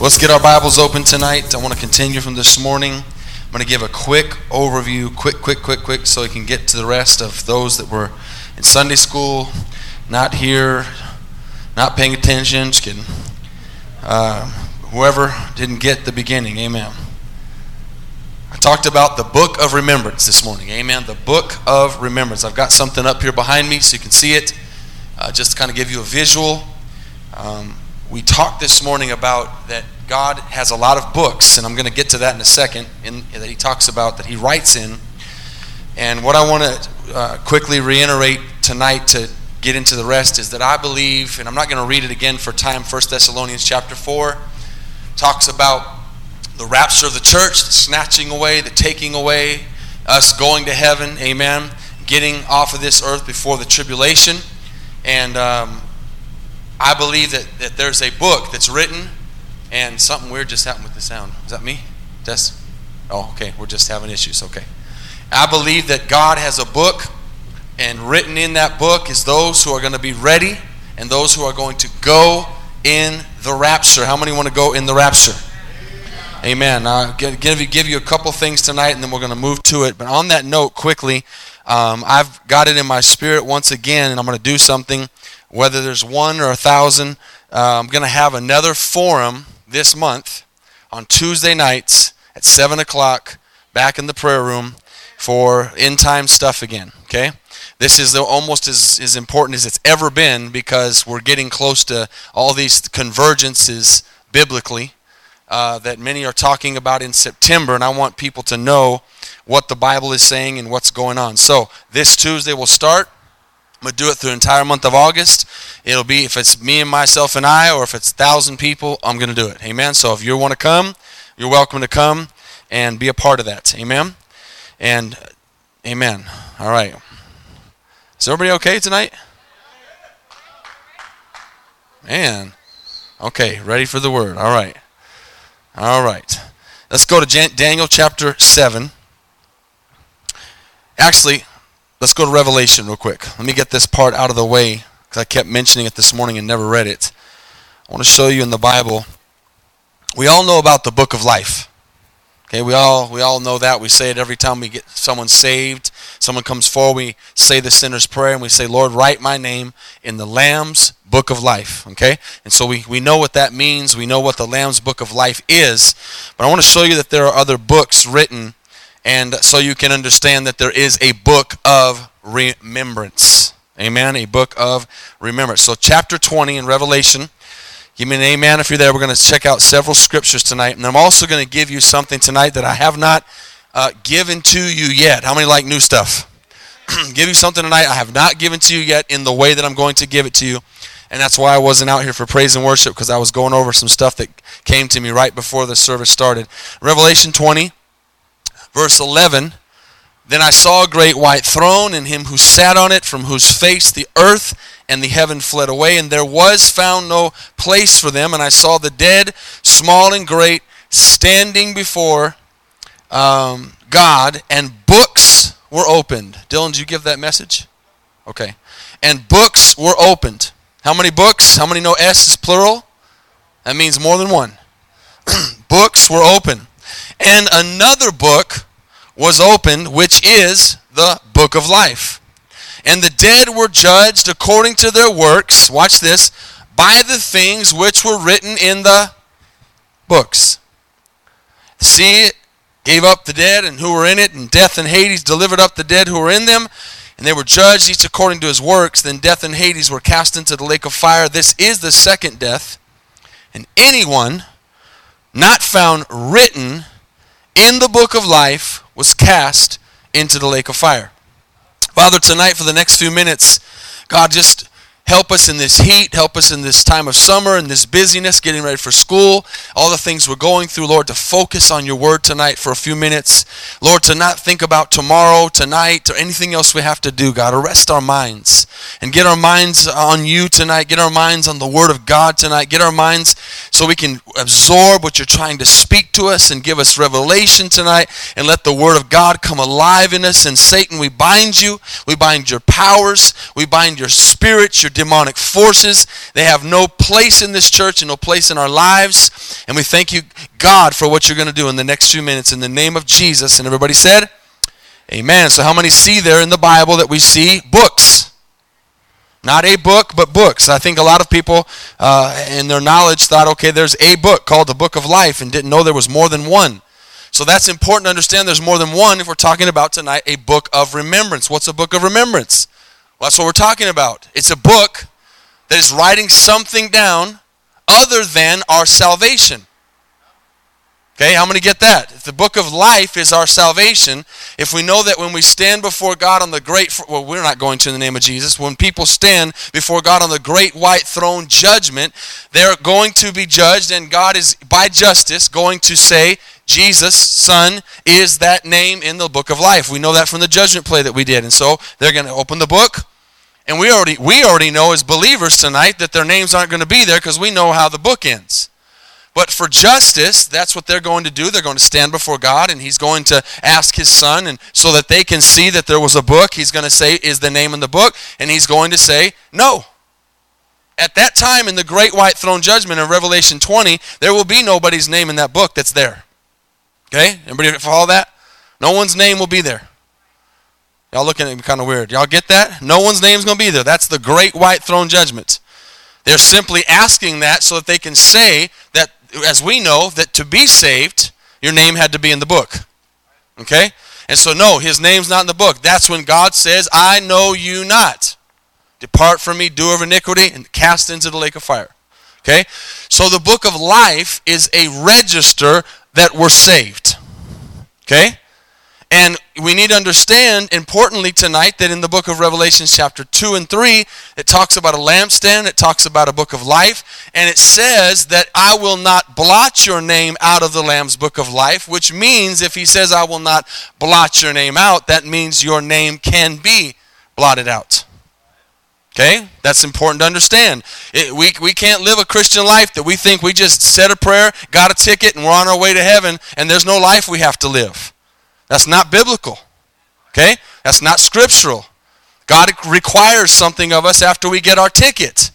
Let's get our Bibles open tonight. I want to continue from this morning. I'm going to give a quick overview, quick, quick, quick, quick, so we can get to the rest of those that were in Sunday school, not here, not paying attention. Just kidding. Uh, whoever didn't get the beginning, amen. I talked about the book of remembrance this morning, amen. The book of remembrance. I've got something up here behind me so you can see it, uh, just to kind of give you a visual. Um, we talked this morning about that God has a lot of books, and I'm going to get to that in a second, in, that He talks about, that He writes in. And what I want to uh, quickly reiterate tonight to get into the rest is that I believe, and I'm not going to read it again for time, 1 Thessalonians chapter 4 talks about the rapture of the church, the snatching away, the taking away, us going to heaven, amen, getting off of this earth before the tribulation. And um, I believe that, that there's a book that's written, and something weird just happened with the sound. Is that me? Just, oh, okay. We're just having issues. Okay. I believe that God has a book, and written in that book is those who are going to be ready and those who are going to go in the rapture. How many want to go in the rapture? Amen. I'll give you, give you a couple things tonight, and then we're going to move to it. But on that note, quickly, um, I've got it in my spirit once again, and I'm going to do something whether there's one or a thousand. Uh, I'm going to have another forum this month on Tuesday nights at 7 o'clock back in the prayer room for end time stuff again. Okay? This is almost as, as important as it's ever been because we're getting close to all these convergences biblically uh, that many are talking about in September, and I want people to know what the Bible is saying and what's going on. So this Tuesday will start. I'm going to do it through the entire month of August. It'll be, if it's me and myself and I, or if it's 1,000 people, I'm going to do it. Amen. So if you want to come, you're welcome to come and be a part of that. Amen. And amen. All right. Is everybody okay tonight? Man. Okay, ready for the word. All right. All right. Let's go to Daniel chapter 7. Actually, Let's go to Revelation real quick. Let me get this part out of the way because I kept mentioning it this morning and never read it. I want to show you in the Bible. We all know about the book of life. Okay, we all we all know that. We say it every time we get someone saved. Someone comes forward, we say the sinner's prayer and we say, Lord, write my name in the Lamb's book of life. Okay? And so we, we know what that means. We know what the Lamb's book of life is. But I want to show you that there are other books written and so you can understand that there is a book of remembrance. Amen. A book of remembrance. So, chapter 20 in Revelation. Give me an amen if you're there. We're going to check out several scriptures tonight. And I'm also going to give you something tonight that I have not uh, given to you yet. How many like new stuff? give you something tonight I have not given to you yet in the way that I'm going to give it to you. And that's why I wasn't out here for praise and worship because I was going over some stuff that came to me right before the service started. Revelation 20 verse 11 Then I saw a great white throne, and him who sat on it, from whose face the earth and the heaven fled away, and there was found no place for them. And I saw the dead, small and great, standing before um, God, and books were opened. Dylan, did you give that message? Okay. And books were opened. How many books? How many know S is plural? That means more than one. books were open. And another book was opened, which is the book of life. And the dead were judged according to their works, watch this, by the things which were written in the books. Sea, gave up the dead and who were in it, and death and Hades delivered up the dead who were in them, and they were judged each according to his works. Then death and Hades were cast into the lake of fire. This is the second death. And anyone not found written in the book of life was cast into the lake of fire. Father, tonight for the next few minutes, God, just Help us in this heat. Help us in this time of summer and this busyness, getting ready for school, all the things we're going through, Lord, to focus on your word tonight for a few minutes. Lord, to not think about tomorrow, tonight, or anything else we have to do, God. Arrest our minds and get our minds on you tonight. Get our minds on the word of God tonight. Get our minds so we can absorb what you're trying to speak to us and give us revelation tonight and let the word of God come alive in us. And Satan, we bind you. We bind your powers. We bind your spirit, your demonic forces. They have no place in this church and no place in our lives. And we thank you, God, for what you're going to do in the next few minutes in the name of Jesus. And everybody said, Amen. So, how many see there in the Bible that we see books? Not a book, but books. I think a lot of people uh, in their knowledge thought, okay, there's a book called the Book of Life and didn't know there was more than one. So that's important to understand there's more than one if we're talking about tonight a book of remembrance. What's a book of remembrance? Well, that's what we're talking about. It's a book that is writing something down other than our salvation. Okay, how many get that? If the book of life is our salvation, if we know that when we stand before God on the great, well, we're not going to in the name of Jesus, when people stand before God on the great white throne judgment, they're going to be judged, and God is, by justice, going to say, Jesus, Son, is that name in the book of life. We know that from the judgment play that we did. And so they're going to open the book. And we already, we already know as believers tonight that their names aren't going to be there because we know how the book ends. But for justice, that's what they're going to do. They're going to stand before God and he's going to ask his son and so that they can see that there was a book, he's going to say is the name in the book and he's going to say no. At that time in the great white throne judgment in Revelation 20, there will be nobody's name in that book that's there. Okay? Everybody follow that? No one's name will be there. Y'all looking at me kind of weird. Y'all get that? No one's name's going to be there. That's the great white throne judgment. They're simply asking that so that they can say that as we know, that to be saved, your name had to be in the book. Okay? And so, no, his name's not in the book. That's when God says, I know you not. Depart from me, doer of iniquity, and cast into the lake of fire. Okay? So the book of life is a register that we're saved. Okay? And we need to understand, importantly, tonight, that in the book of Revelation, chapter 2 and 3, it talks about a lampstand, it talks about a book of life, and it says that I will not blot your name out of the Lamb's book of life, which means if he says I will not blot your name out, that means your name can be blotted out. Okay? That's important to understand. It, we, we can't live a Christian life that we think we just said a prayer, got a ticket, and we're on our way to heaven, and there's no life we have to live. That's not biblical. Okay? That's not scriptural. God requires something of us after we get our ticket.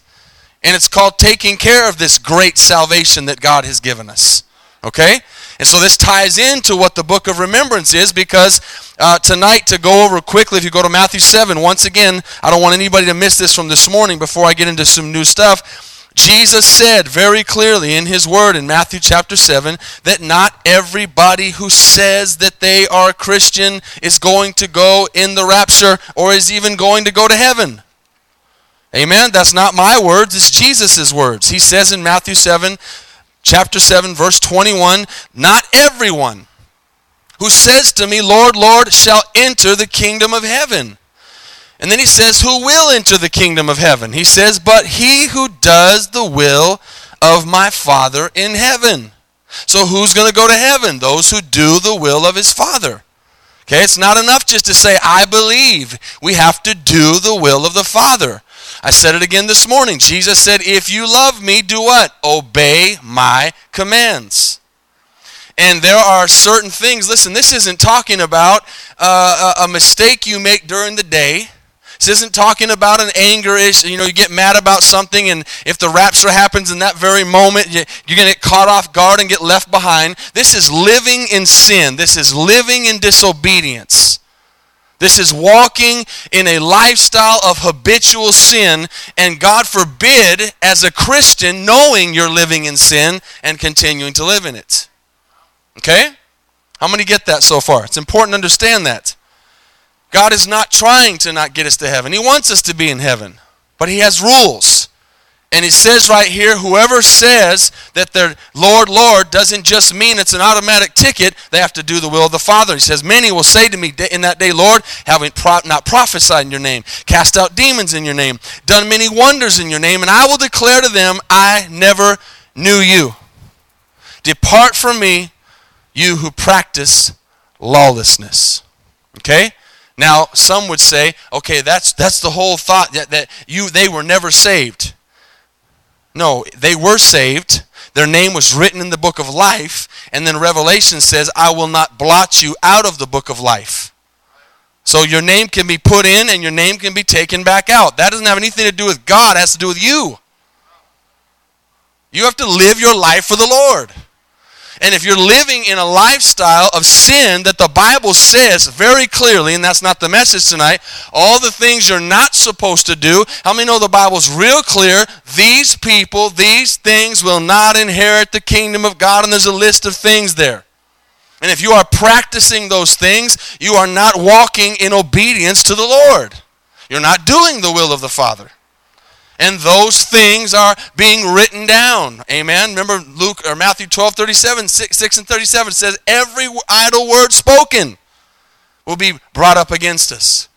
And it's called taking care of this great salvation that God has given us. Okay? And so this ties into what the book of remembrance is because uh, tonight, to go over quickly, if you go to Matthew 7, once again, I don't want anybody to miss this from this morning before I get into some new stuff. Jesus said very clearly in his word in Matthew chapter 7 that not everybody who says that they are a Christian is going to go in the rapture or is even going to go to heaven. Amen. That's not my words, it's Jesus' words. He says in Matthew 7, chapter 7, verse 21, not everyone who says to me, Lord, Lord, shall enter the kingdom of heaven and then he says, Who will enter the kingdom of heaven? He says, But he who does the will of my Father in heaven. So who's going to go to heaven? Those who do the will of his Father. Okay, it's not enough just to say, I believe. We have to do the will of the Father. I said it again this morning. Jesus said, If you love me, do what? Obey my commands. And there are certain things, listen, this isn't talking about uh, a mistake you make during the day this isn't talking about an anger issue. You know, you get mad about something, and if the rapture happens in that very moment, you're going to get caught off guard and get left behind. This is living in sin. This is living in disobedience. This is walking in a lifestyle of habitual sin, and God forbid, as a Christian, knowing you're living in sin and continuing to live in it. Okay? How many get that so far? It's important to understand that. God is not trying to not get us to heaven. He wants us to be in heaven. But He has rules. And He says right here whoever says that their Lord, Lord doesn't just mean it's an automatic ticket, they have to do the will of the Father. He says, Many will say to me in that day, Lord, having pro- not prophesied in your name, cast out demons in your name, done many wonders in your name, and I will declare to them, I never knew you. Depart from me, you who practice lawlessness. Okay? Now, some would say, okay, that's, that's the whole thought that, that you, they were never saved. No, they were saved. Their name was written in the book of life. And then Revelation says, I will not blot you out of the book of life. So your name can be put in and your name can be taken back out. That doesn't have anything to do with God, it has to do with you. You have to live your life for the Lord. And if you're living in a lifestyle of sin that the Bible says very clearly, and that's not the message tonight, all the things you're not supposed to do, how many know the Bible's real clear? These people, these things will not inherit the kingdom of God, and there's a list of things there. And if you are practicing those things, you are not walking in obedience to the Lord. You're not doing the will of the Father and those things are being written down. Amen. Remember Luke or Matthew 12, 37, 6, 6 and 37 says, Every idle word spoken will be brought up against us.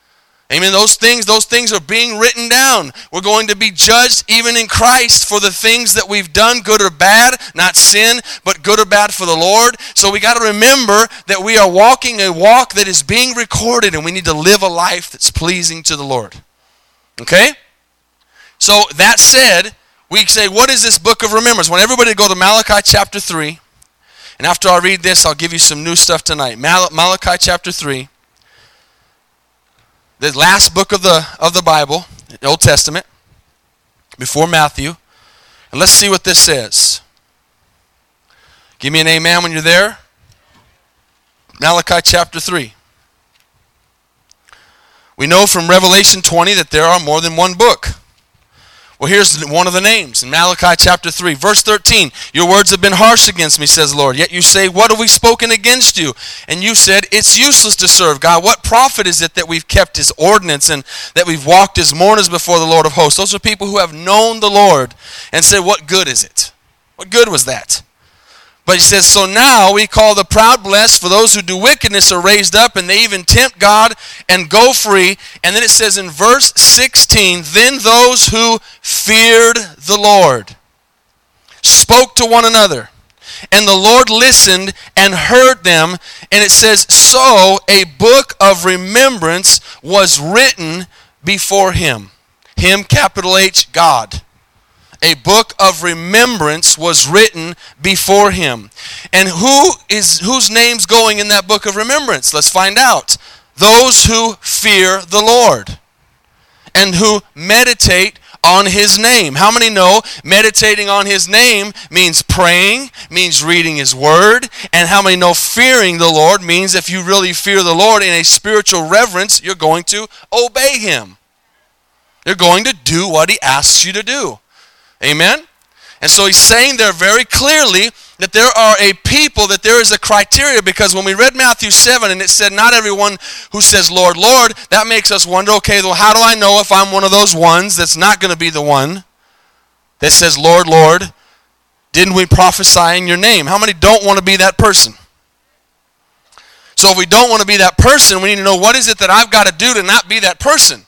Amen. Those things, those things are being written down. We're going to be judged even in Christ for the things that we've done, good or bad, not sin, but good or bad for the Lord. So we got to remember that we are walking a walk that is being recorded and we need to live a life that's pleasing to the Lord. Okay? So that said, we say, what is this book of remembrance? Want everybody to go to Malachi chapter 3. And after I read this, I'll give you some new stuff tonight. Mal- Malachi chapter 3. The last book of the, of the Bible, the Old Testament, before Matthew. And let's see what this says. Give me an amen when you're there. Malachi chapter 3. We know from Revelation 20 that there are more than one book. Well, here's one of the names in Malachi chapter 3, verse 13. Your words have been harsh against me, says the Lord. Yet you say, What have we spoken against you? And you said, It's useless to serve God. What profit is it that we've kept his ordinance and that we've walked as mourners before the Lord of hosts? Those are people who have known the Lord and said, What good is it? What good was that? But he says, So now we call the proud blessed, for those who do wickedness are raised up, and they even tempt God and go free. And then it says in verse 16, Then those who feared the Lord spoke to one another. And the Lord listened and heard them. And it says, So a book of remembrance was written before him. Him, capital H, God a book of remembrance was written before him. And who is whose name's going in that book of remembrance? Let's find out. Those who fear the Lord and who meditate on his name. How many know meditating on his name means praying, means reading his word? And how many know fearing the Lord means if you really fear the Lord in a spiritual reverence, you're going to obey him. You're going to do what he asks you to do. Amen? And so he's saying there very clearly that there are a people, that there is a criteria, because when we read Matthew 7 and it said, Not everyone who says, Lord, Lord, that makes us wonder, okay, well, how do I know if I'm one of those ones that's not going to be the one that says, Lord, Lord, didn't we prophesy in your name? How many don't want to be that person? So if we don't want to be that person, we need to know what is it that I've got to do to not be that person.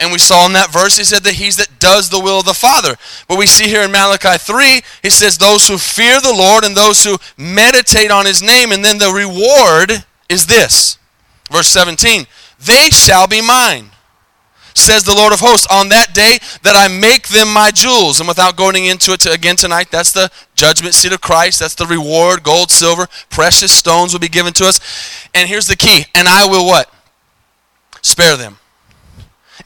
And we saw in that verse, he said that he's that does the will of the Father. But we see here in Malachi 3, he says, those who fear the Lord and those who meditate on his name. And then the reward is this. Verse 17, they shall be mine, says the Lord of hosts, on that day that I make them my jewels. And without going into it to, again tonight, that's the judgment seat of Christ. That's the reward. Gold, silver, precious stones will be given to us. And here's the key. And I will what? Spare them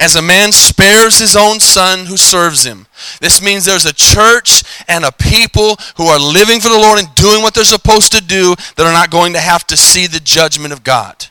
as a man spares his own son who serves him. This means there's a church and a people who are living for the Lord and doing what they're supposed to do that are not going to have to see the judgment of God.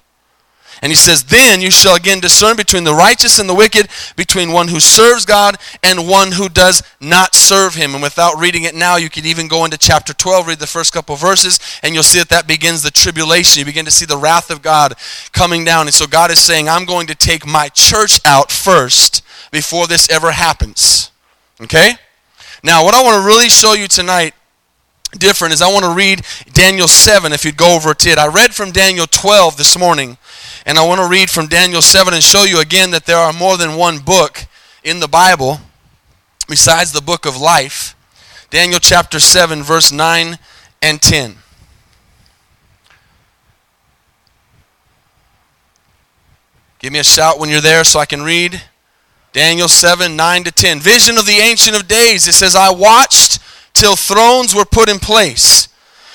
And he says, Then you shall again discern between the righteous and the wicked, between one who serves God and one who does not serve him. And without reading it now, you could even go into chapter 12, read the first couple verses, and you'll see that that begins the tribulation. You begin to see the wrath of God coming down. And so God is saying, I'm going to take my church out first before this ever happens. Okay? Now, what I want to really show you tonight different is I want to read Daniel 7 if you'd go over to it. I read from Daniel 12 this morning. And I want to read from Daniel 7 and show you again that there are more than one book in the Bible besides the book of life. Daniel chapter 7, verse 9 and 10. Give me a shout when you're there so I can read. Daniel 7, 9 to 10. Vision of the Ancient of Days. It says, I watched till thrones were put in place,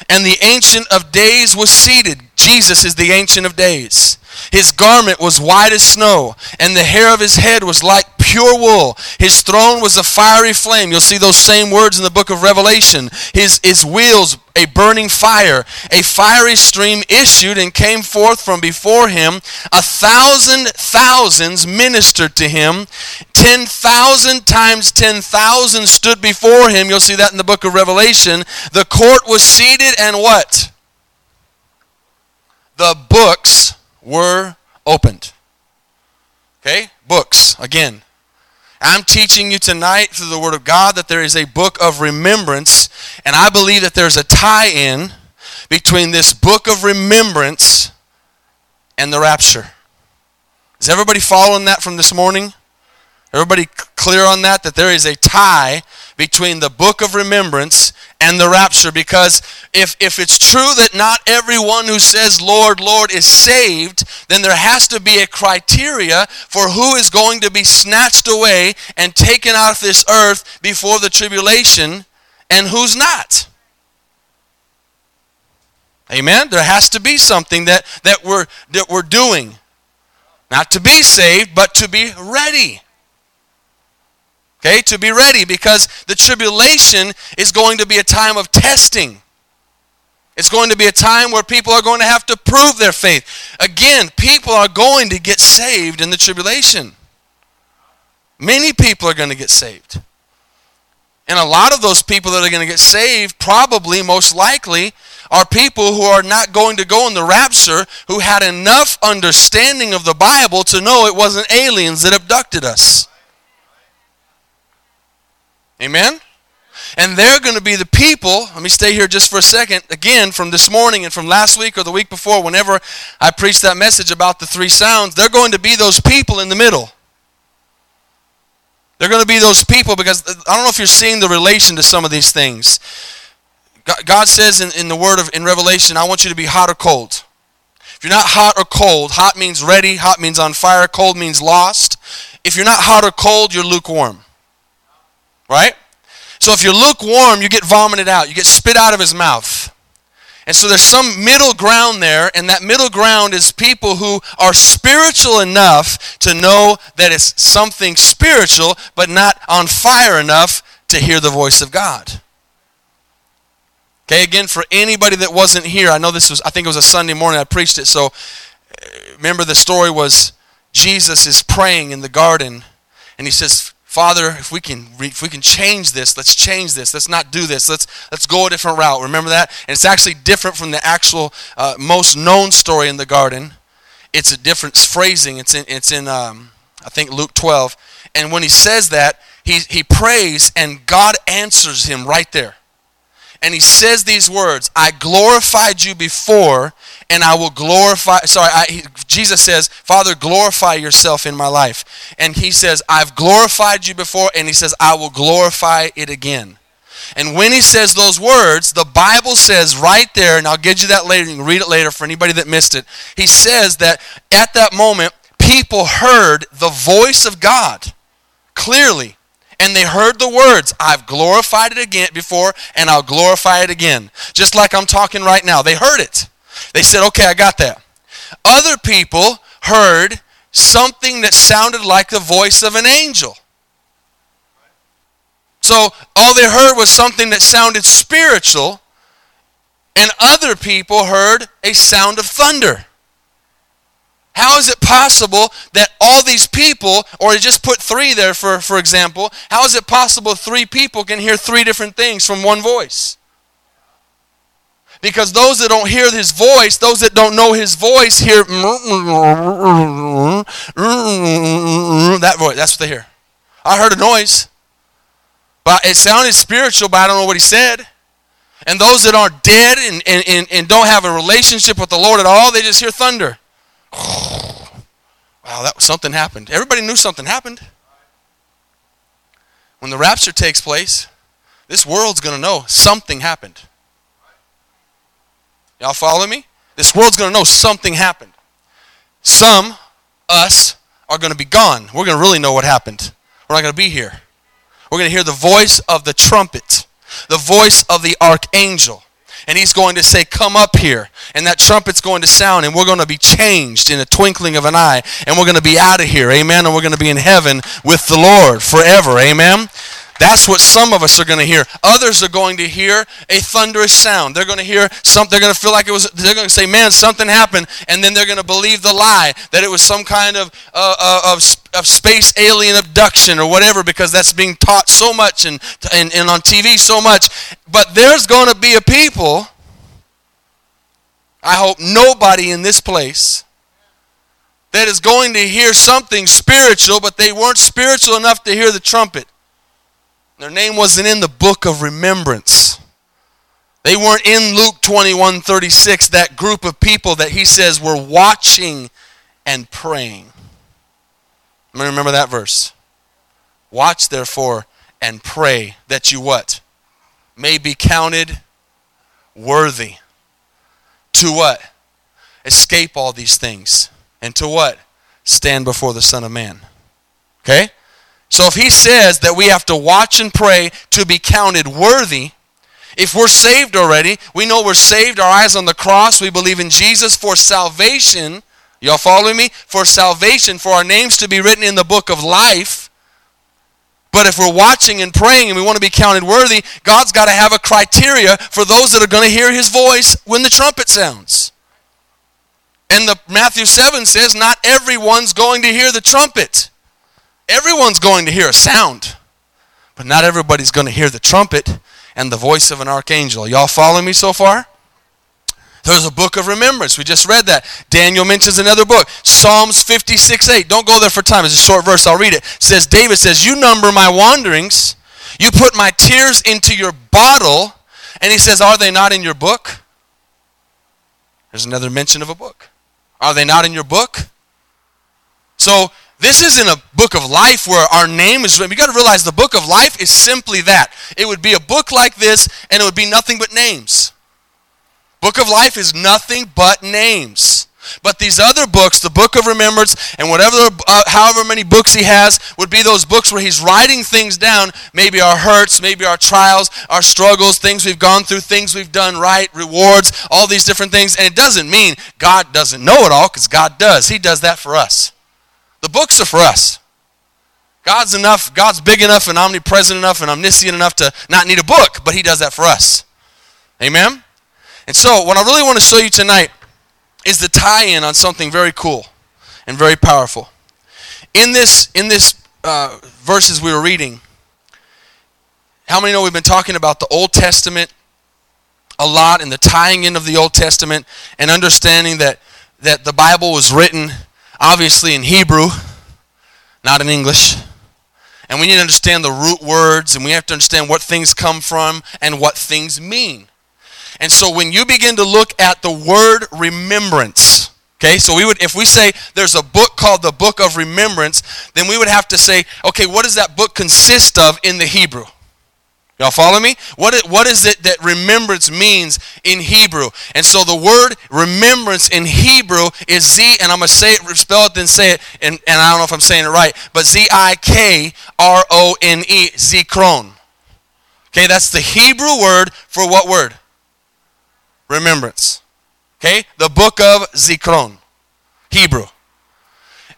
and the Ancient of Days was seated. Jesus is the Ancient of Days. His garment was white as snow, and the hair of his head was like pure wool. His throne was a fiery flame. You'll see those same words in the book of Revelation. His, his wheels, a burning fire. A fiery stream issued and came forth from before him. A thousand thousands ministered to him. Ten thousand times ten thousand stood before him. You'll see that in the book of Revelation. The court was seated, and what? The books were opened. Okay? Books, again. I'm teaching you tonight through the Word of God that there is a book of remembrance, and I believe that there's a tie in between this book of remembrance and the rapture. Is everybody following that from this morning? Everybody clear on that? That there is a tie between the book of remembrance and the rapture. Because if, if it's true that not everyone who says, Lord, Lord, is saved, then there has to be a criteria for who is going to be snatched away and taken out of this earth before the tribulation and who's not. Amen? There has to be something that, that, we're, that we're doing. Not to be saved, but to be ready. Okay, to be ready because the tribulation is going to be a time of testing. It's going to be a time where people are going to have to prove their faith. Again, people are going to get saved in the tribulation. Many people are going to get saved. And a lot of those people that are going to get saved, probably, most likely, are people who are not going to go in the rapture who had enough understanding of the Bible to know it wasn't aliens that abducted us. Amen? And they're going to be the people, let me stay here just for a second, again, from this morning and from last week or the week before, whenever I preached that message about the three sounds, they're going to be those people in the middle. They're going to be those people because uh, I don't know if you're seeing the relation to some of these things. God says in, in the word of in Revelation, I want you to be hot or cold. If you're not hot or cold, hot means ready, hot means on fire, cold means lost. If you're not hot or cold, you're lukewarm. Right? So if you're lukewarm, you get vomited out. You get spit out of his mouth. And so there's some middle ground there, and that middle ground is people who are spiritual enough to know that it's something spiritual, but not on fire enough to hear the voice of God. Okay, again, for anybody that wasn't here, I know this was, I think it was a Sunday morning I preached it, so uh, remember the story was Jesus is praying in the garden, and he says, Father, if we can if we can change this, let's change this. Let's not do this. Let's let's go a different route. Remember that? And it's actually different from the actual uh, most known story in the garden. It's a different phrasing. It's in it's in um, I think Luke 12. And when he says that, he he prays and God answers him right there. And he says these words, I glorified you before and I will glorify. Sorry, I, Jesus says, Father, glorify yourself in my life. And he says, I've glorified you before, and he says, I will glorify it again. And when he says those words, the Bible says right there, and I'll get you that later, you can read it later for anybody that missed it. He says that at that moment, people heard the voice of God clearly. And they heard the words, I've glorified it again before, and I'll glorify it again. Just like I'm talking right now. They heard it. They said, okay, I got that. Other people heard something that sounded like the voice of an angel. So all they heard was something that sounded spiritual, and other people heard a sound of thunder. How is it possible that all these people, or just put three there for, for example, how is it possible three people can hear three different things from one voice? Because those that don't hear his voice, those that don't know his voice, hear that voice. That's what they hear. I heard a noise, but it sounded spiritual, but I don't know what he said. And those that aren't dead and, and, and, and don't have a relationship with the Lord at all, they just hear thunder. Wow, that was something happened. Everybody knew something happened. When the rapture takes place, this world's going to know something happened. Y'all follow me? This world's going to know something happened. Some, us, are going to be gone. We're going to really know what happened. We're not going to be here. We're going to hear the voice of the trumpet, the voice of the archangel. and he's going to say, Come up here. And that trumpet's going to sound, and we're going to be changed in a twinkling of an eye, and we're going to be out of here. Amen. And we're going to be in heaven with the Lord forever. Amen. That's what some of us are going to hear. Others are going to hear a thunderous sound. They're going to hear something. They're going to feel like it was. They're going to say, "Man, something happened," and then they're going to believe the lie that it was some kind of uh, uh, of of space alien abduction or whatever because that's being taught so much and and, and on TV so much. But there's going to be a people. I hope nobody in this place that is going to hear something spiritual, but they weren't spiritual enough to hear the trumpet. Their name wasn't in the book of remembrance. They weren't in Luke 21 36, that group of people that he says were watching and praying. Remember that verse. Watch therefore and pray that you what? May be counted worthy to what? Escape all these things. And to what? Stand before the Son of Man. Okay? So if he says that we have to watch and pray to be counted worthy, if we're saved already, we know we're saved, our eyes on the cross, we believe in Jesus for salvation. Y'all following me? For salvation, for our names to be written in the book of life. But if we're watching and praying and we want to be counted worthy, God's got to have a criteria for those that are going to hear his voice when the trumpet sounds. And the Matthew 7 says not everyone's going to hear the trumpet. Everyone's going to hear a sound, but not everybody's going to hear the trumpet and the voice of an archangel. Y'all follow me so far? There's a book of remembrance. We just read that. Daniel mentions another book. Psalms 56 8. Don't go there for time. It's a short verse. I'll read it. it says, David says, You number my wanderings. You put my tears into your bottle. And he says, Are they not in your book? There's another mention of a book. Are they not in your book? So this isn't a book of life where our name is written. You got to realize the book of life is simply that. It would be a book like this, and it would be nothing but names. Book of life is nothing but names. But these other books, the book of remembrance, and whatever, uh, however many books he has, would be those books where he's writing things down. Maybe our hurts, maybe our trials, our struggles, things we've gone through, things we've done right, rewards, all these different things. And it doesn't mean God doesn't know it all, because God does. He does that for us. The books are for us. God's enough, God's big enough and omnipresent enough and omniscient enough to not need a book, but He does that for us. Amen? And so, what I really want to show you tonight is the tie in on something very cool and very powerful. In this, in this uh, verses we were reading, how many know we've been talking about the Old Testament a lot and the tying in of the Old Testament and understanding that, that the Bible was written obviously in Hebrew, not in English. And we need to understand the root words and we have to understand what things come from and what things mean. And so when you begin to look at the word remembrance, okay, so we would, if we say there's a book called the Book of Remembrance, then we would have to say, okay, what does that book consist of in the Hebrew? Y'all follow me? What is, what is it that remembrance means in Hebrew? And so the word remembrance in Hebrew is Z, and I'm going to say it, spell it, then say it, and, and I don't know if I'm saying it right, but Z I K R O N E, Zikron. Okay, that's the Hebrew word for what word? Remembrance. Okay, the book of Zikron, Hebrew.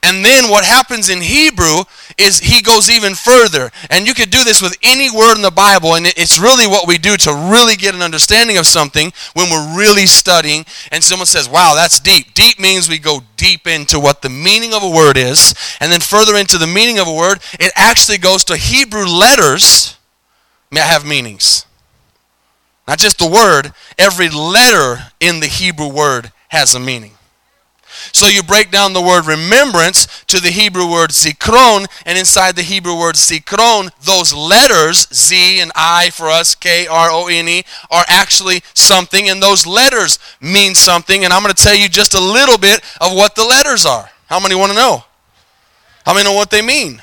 And then what happens in Hebrew is he goes even further. And you could do this with any word in the Bible, and it's really what we do to really get an understanding of something when we're really studying. And someone says, Wow, that's deep. Deep means we go deep into what the meaning of a word is, and then further into the meaning of a word, it actually goes to Hebrew letters may have meanings. Not just the word, every letter in the Hebrew word has a meaning. So you break down the word remembrance to the Hebrew word zikron, and inside the Hebrew word zikron, those letters, Z and I for us, K R O N E, are actually something, and those letters mean something. And I'm going to tell you just a little bit of what the letters are. How many want to know? How many know what they mean?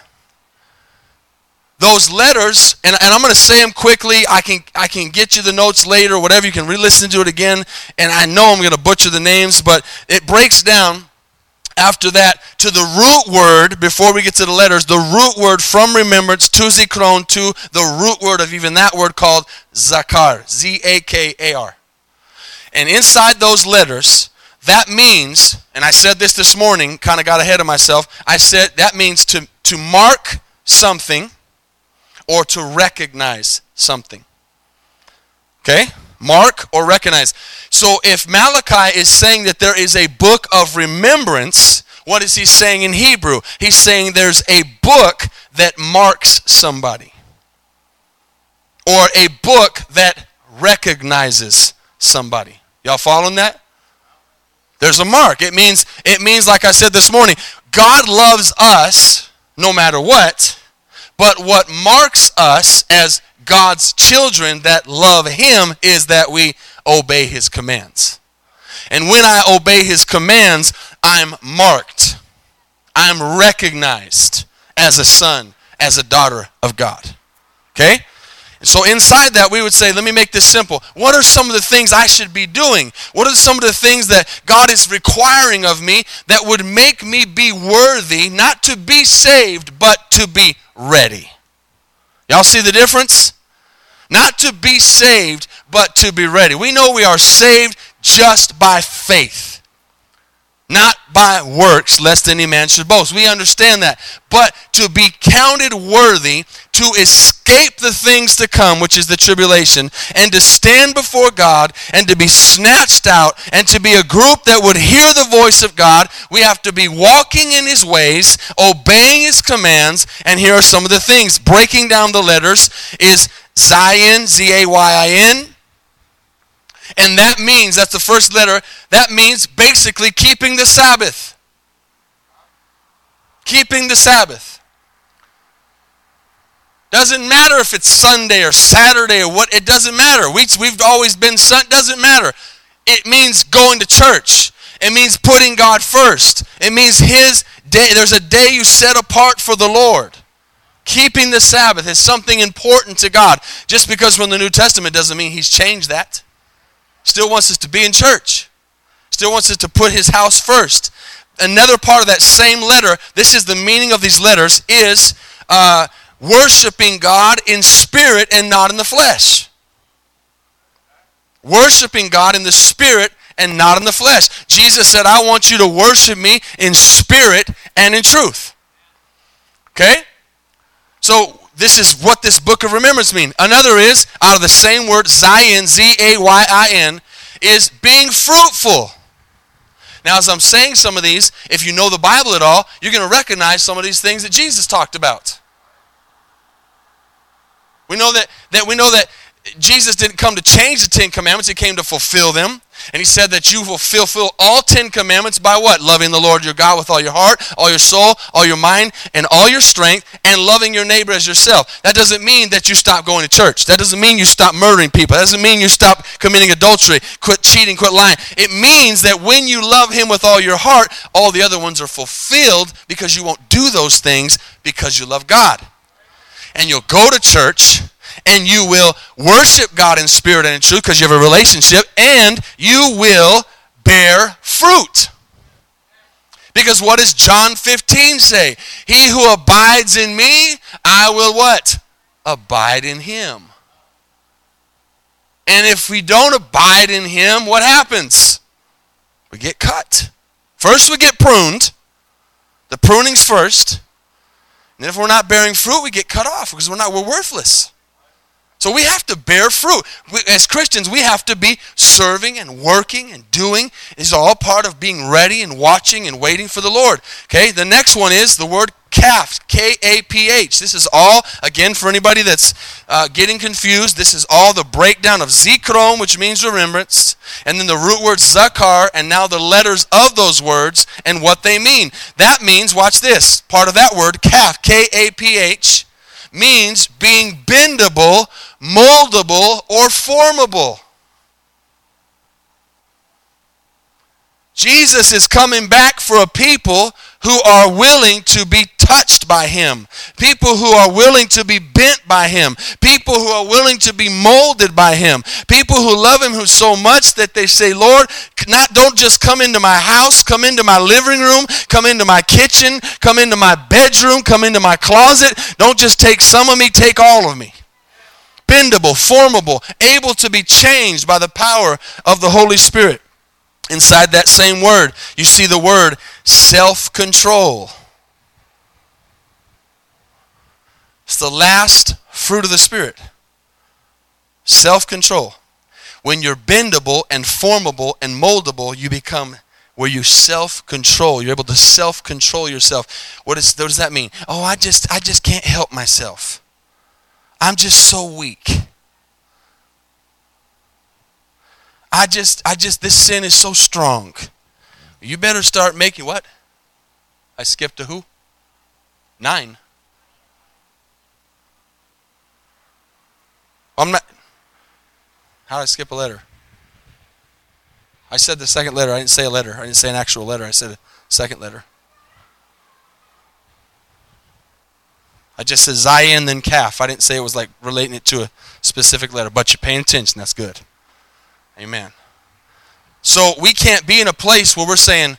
Those letters, and, and I'm going to say them quickly. I can, I can get you the notes later, whatever. You can re listen to it again. And I know I'm going to butcher the names, but it breaks down after that to the root word, before we get to the letters, the root word from remembrance to zikron to the root word of even that word called zakar. Z A K A R. And inside those letters, that means, and I said this this morning, kind of got ahead of myself. I said that means to, to mark something or to recognize something. Okay? Mark or recognize. So if Malachi is saying that there is a book of remembrance, what is he saying in Hebrew? He's saying there's a book that marks somebody. Or a book that recognizes somebody. Y'all following that? There's a mark. It means it means like I said this morning, God loves us no matter what, but what marks us as God's children that love him is that we obey his commands. And when I obey his commands, I'm marked. I'm recognized as a son, as a daughter of God. Okay? So inside that, we would say, let me make this simple. What are some of the things I should be doing? What are some of the things that God is requiring of me that would make me be worthy, not to be saved, but to be ready? Y'all see the difference? Not to be saved, but to be ready. We know we are saved just by faith not by works, lest any man should boast. We understand that. But to be counted worthy to escape the things to come, which is the tribulation, and to stand before God and to be snatched out and to be a group that would hear the voice of God, we have to be walking in His ways, obeying His commands, and here are some of the things. Breaking down the letters is Zayin, Z A Y I N and that means, that's the first letter, that means basically keeping the Sabbath. Keeping the Sabbath. Doesn't matter if it's Sunday or Saturday or what, it doesn't matter. We, we've always been, it doesn't matter. It means going to church. It means putting God first. It means His day. There's a day you set apart for the Lord. Keeping the Sabbath is something important to God. Just because we're in the New Testament doesn't mean He's changed that. Still wants us to be in church. Still wants us to put his house first. Another part of that same letter, this is the meaning of these letters, is uh, worshiping God in spirit and not in the flesh. Worshiping God in the spirit and not in the flesh. Jesus said, I want you to worship me in spirit and in truth. Okay? So this is what this book of remembrance means. Another is, out of the same word, Zayin, Z A Y I N, is being fruitful. Now, as I'm saying some of these, if you know the Bible at all, you're going to recognize some of these things that Jesus talked about. We know that, that we know that Jesus didn't come to change the Ten Commandments, He came to fulfill them. And He said that you will fulfill all Ten Commandments by what? Loving the Lord your God with all your heart, all your soul, all your mind, and all your strength, and loving your neighbor as yourself. That doesn't mean that you stop going to church. That doesn't mean you stop murdering people. That doesn't mean you stop committing adultery, quit cheating, quit lying. It means that when you love Him with all your heart, all the other ones are fulfilled because you won't do those things because you love God. And you'll go to church and you will worship God in spirit and in truth because you have a relationship, and you will bear fruit. Because what does John 15 say? He who abides in me, I will what? Abide in him. And if we don't abide in him, what happens? We get cut. First, we get pruned. The pruning's first. And if we're not bearing fruit, we get cut off because we're not, we're worthless. So we have to bear fruit. We, as Christians, we have to be serving and working and doing. Is all part of being ready and watching and waiting for the Lord. Okay, the next one is the word kaph, K A P H. This is all, again, for anybody that's uh, getting confused, this is all the breakdown of zikron, which means remembrance, and then the root word zakar, and now the letters of those words and what they mean. That means, watch this, part of that word, kaph, K A P H, means being bendable moldable, or formable. Jesus is coming back for a people who are willing to be touched by him, people who are willing to be bent by him, people who are willing to be molded by him, people who love him who so much that they say, "Lord, not don't just come into my house, come into my living room, come into my kitchen, come into my bedroom, come into my closet. Don't just take some of me, take all of me." bendable, formable, able to be changed by the power of the Holy Spirit. Inside that same word, you see the word self control. It's the last fruit of the Spirit self control. When you're bendable and formable and moldable, you become where you self-control. You're able to self-control yourself. What, is, what does that mean? Oh, I just I just can't help myself. I'm just so weak. I just I just this sin is so strong. You better start making what? I skipped to who? Nine. I'm not how did I skip a letter? I said the second letter. I didn't say a letter. I didn't say an actual letter. I said a second letter. I just said Zion, then Kaf. I didn't say it was like relating it to a specific letter, but you're paying attention. That's good. Amen. So we can't be in a place where we're saying,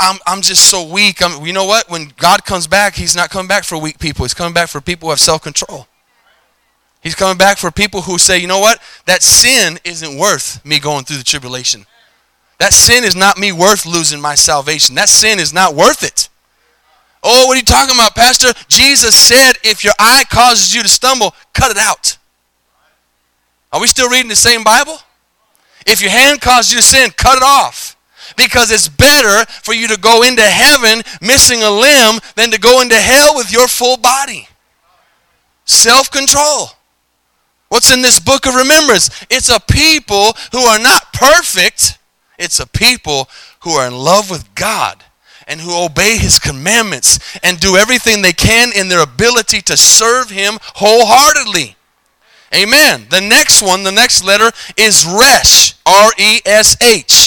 I'm, I'm just so weak. I'm, you know what? When God comes back, He's not coming back for weak people. He's coming back for people who have self control. He's coming back for people who say, you know what? That sin isn't worth me going through the tribulation. That sin is not me worth losing my salvation. That sin is not worth it. Oh, what are you talking about, Pastor? Jesus said, if your eye causes you to stumble, cut it out. Are we still reading the same Bible? If your hand causes you to sin, cut it off. Because it's better for you to go into heaven missing a limb than to go into hell with your full body. Self control. What's in this book of remembrance? It's a people who are not perfect it's a people who are in love with God and who obey his commandments and do everything they can in their ability to serve him wholeheartedly. Amen. The next one, the next letter is Resh, R E S H.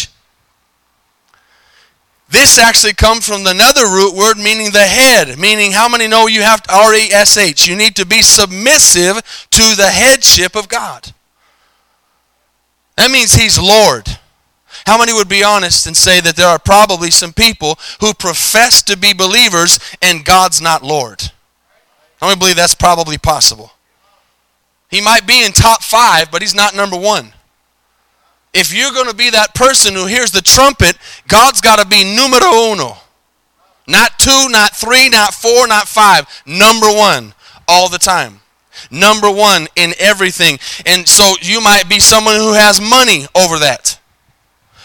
This actually comes from another root word meaning the head, meaning how many know you have R E S H? You need to be submissive to the headship of God. That means he's Lord. How many would be honest and say that there are probably some people who profess to be believers and God's not Lord? How many believe that's probably possible? He might be in top five, but he's not number one. If you're going to be that person who hears the trumpet, God's got to be numero uno. Not two, not three, not four, not five. Number one all the time. Number one in everything. And so you might be someone who has money over that.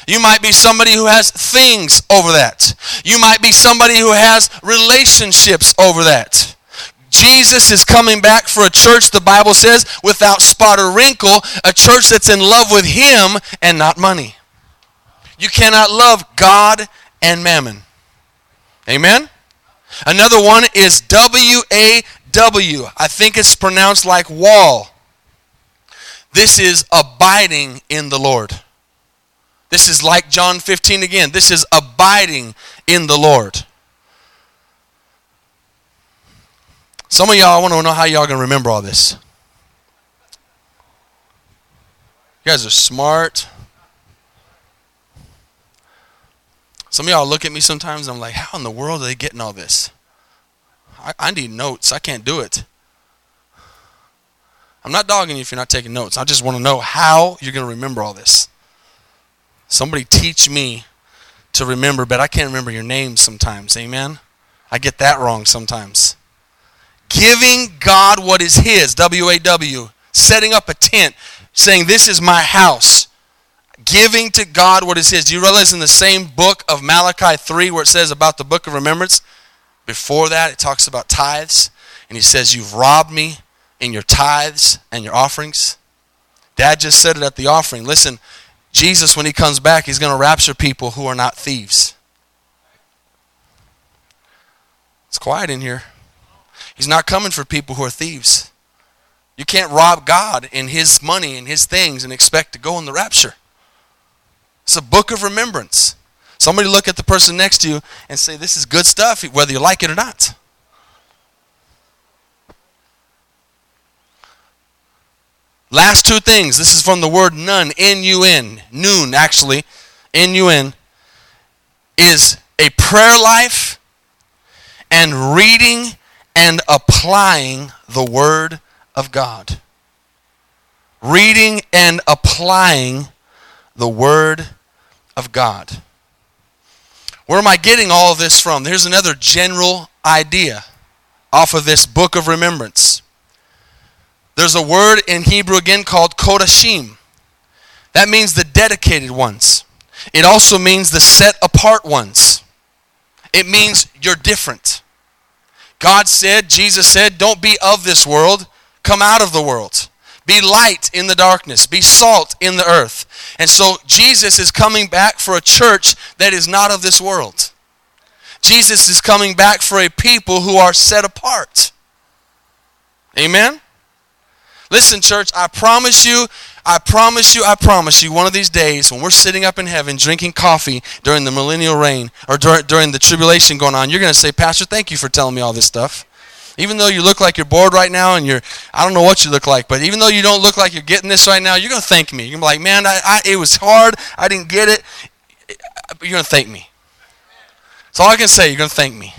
You might be somebody who has things over that. You might be somebody who has relationships over that. Jesus is coming back for a church, the Bible says, without spot or wrinkle, a church that's in love with Him and not money. You cannot love God and mammon. Amen? Another one is W A W. I think it's pronounced like wall. This is abiding in the Lord. This is like John 15 again. This is abiding in the Lord. Some of y'all, I want to know how y'all going to remember all this. You guys are smart. Some of y'all look at me sometimes and I'm like, how in the world are they getting all this? I, I need notes. I can't do it. I'm not dogging you if you're not taking notes. I just want to know how you're going to remember all this. Somebody teach me to remember, but I can't remember your name sometimes. Amen? I get that wrong sometimes. Giving God what is His, W A W. Setting up a tent, saying, This is my house. Giving to God what is His. Do you realize in the same book of Malachi 3 where it says about the book of remembrance? Before that, it talks about tithes. And He says, You've robbed me in your tithes and your offerings. Dad just said it at the offering. Listen, Jesus, when he comes back, he's going to rapture people who are not thieves. It's quiet in here. He's not coming for people who are thieves. You can't rob God in his money and his things and expect to go in the rapture. It's a book of remembrance. Somebody look at the person next to you and say, This is good stuff, whether you like it or not. Last two things. This is from the word nun, N U N, noon actually, N U N, is a prayer life and reading and applying the Word of God. reading and applying the Word of God. Where am I getting all this from? Here's another general idea off of this book of remembrance. There's a word in Hebrew again called kodashim. That means the dedicated ones. It also means the set apart ones. It means you're different. God said, Jesus said, don't be of this world, come out of the world. Be light in the darkness, be salt in the earth. And so Jesus is coming back for a church that is not of this world. Jesus is coming back for a people who are set apart. Amen? Listen, church, I promise you, I promise you, I promise you, one of these days when we're sitting up in heaven drinking coffee during the millennial reign or during, during the tribulation going on, you're going to say, Pastor, thank you for telling me all this stuff. Even though you look like you're bored right now and you're, I don't know what you look like, but even though you don't look like you're getting this right now, you're going to thank me. You're going to be like, man, I, I, it was hard. I didn't get it. You're going to thank me. That's all I can say. You're going to thank me.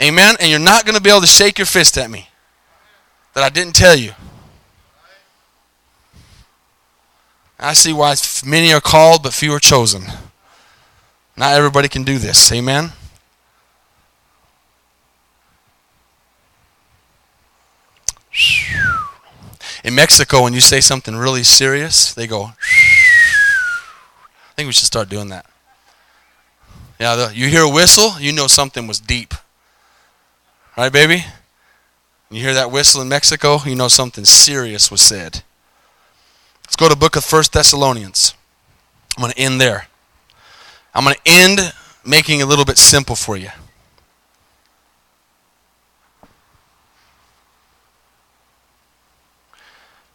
Amen? And you're not going to be able to shake your fist at me that I didn't tell you. I see why many are called, but few are chosen. Not everybody can do this. Amen? In Mexico, when you say something really serious, they go. I think we should start doing that. Yeah, the, you hear a whistle, you know something was deep. Right, baby? You hear that whistle in Mexico, you know something serious was said. Go to book of First Thessalonians. I'm going to end there. I'm going to end making it a little bit simple for you.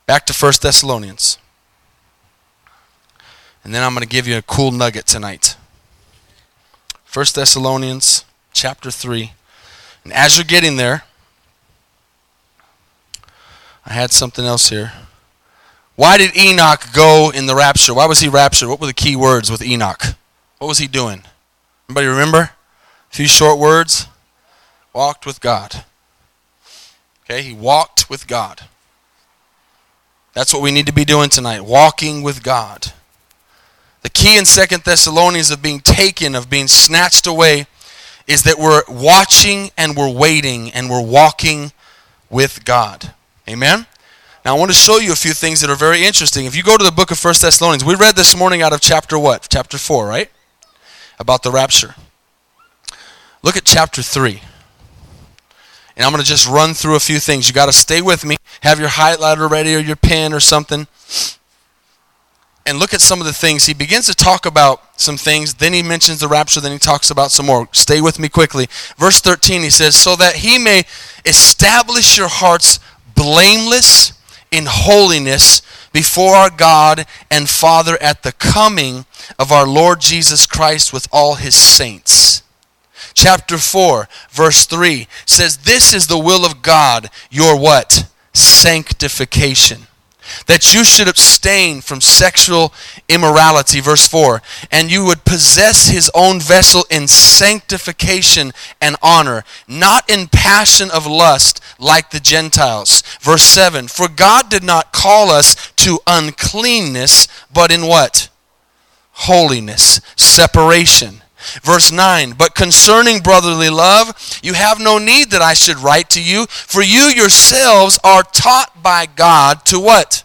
Back to First Thessalonians. And then I'm going to give you a cool nugget tonight. First Thessalonians chapter 3. And as you're getting there, I had something else here. Why did Enoch go in the rapture? Why was he raptured? What were the key words with Enoch? What was he doing? Anybody remember? A few short words. Walked with God. Okay, he walked with God. That's what we need to be doing tonight, walking with God. The key in Second Thessalonians of being taken, of being snatched away, is that we're watching and we're waiting and we're walking with God. Amen? Now I want to show you a few things that are very interesting. If you go to the book of First Thessalonians, we read this morning out of chapter what? Chapter 4, right? About the rapture. Look at chapter 3. And I'm going to just run through a few things. You got to stay with me. Have your highlighter ready or your pen or something. And look at some of the things. He begins to talk about some things. Then he mentions the rapture. Then he talks about some more. Stay with me quickly. Verse 13, he says, So that he may establish your hearts blameless in holiness before our God and Father at the coming of our Lord Jesus Christ with all his saints chapter 4, verse 3 says, This is the will of God, your what? Sanctification. That you should abstain from sexual immorality, verse 4, and you would possess his own vessel in sanctification and honor, not in passion of lust like the Gentiles. Verse 7, for God did not call us to uncleanness, but in what? Holiness, separation. Verse 9, but concerning brotherly love, you have no need that I should write to you, for you yourselves are taught by God to what?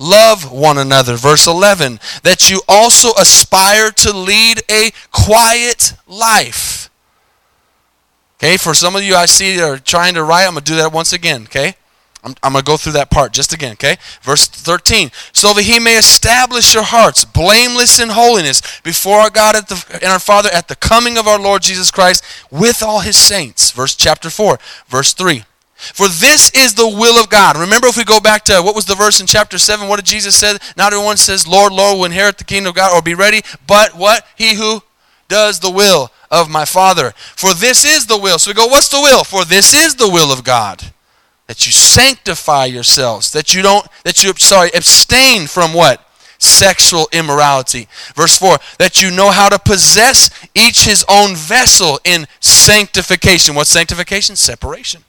Love one another. Verse 11, that you also aspire to lead a quiet life. Okay, for some of you I see are trying to write, I'm going to do that once again, okay? I'm, I'm going to go through that part just again, okay? Verse 13. So that he may establish your hearts blameless in holiness before our God the, and our Father at the coming of our Lord Jesus Christ with all his saints. Verse chapter 4, verse 3. For this is the will of God. Remember, if we go back to what was the verse in chapter 7, what did Jesus say? Not everyone says, Lord, Lord, will inherit the kingdom of God or be ready, but what? He who does the will of my Father. For this is the will. So we go, what's the will? For this is the will of God that you sanctify yourselves, that you don't, that you, sorry, abstain from what? Sexual immorality. Verse 4, that you know how to possess each his own vessel in sanctification. What sanctification? Separation.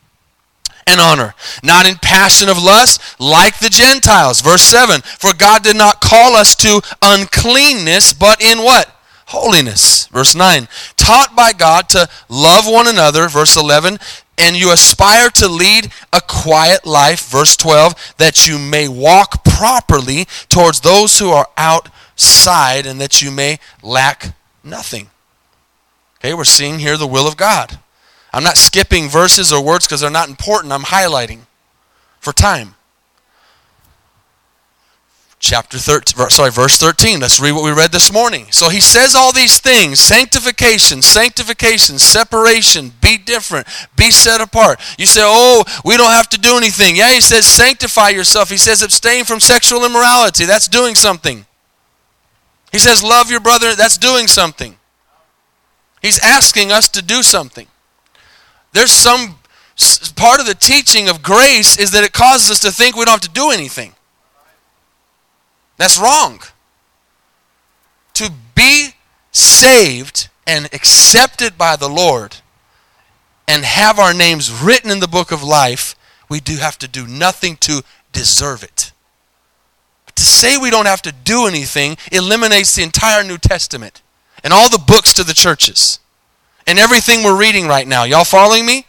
And honor, not in passion of lust, like the Gentiles. Verse 7 For God did not call us to uncleanness, but in what? Holiness. Verse 9 Taught by God to love one another. Verse 11 and you aspire to lead a quiet life, verse 12, that you may walk properly towards those who are outside and that you may lack nothing. Okay, we're seeing here the will of God. I'm not skipping verses or words because they're not important. I'm highlighting for time. Chapter 13, sorry, verse 13. Let's read what we read this morning. So he says all these things sanctification, sanctification, separation, be different, be set apart. You say, oh, we don't have to do anything. Yeah, he says sanctify yourself. He says abstain from sexual immorality. That's doing something. He says love your brother. That's doing something. He's asking us to do something. There's some part of the teaching of grace is that it causes us to think we don't have to do anything. That's wrong. To be saved and accepted by the Lord and have our names written in the book of life, we do have to do nothing to deserve it. But to say we don't have to do anything eliminates the entire New Testament and all the books to the churches and everything we're reading right now. Y'all following me?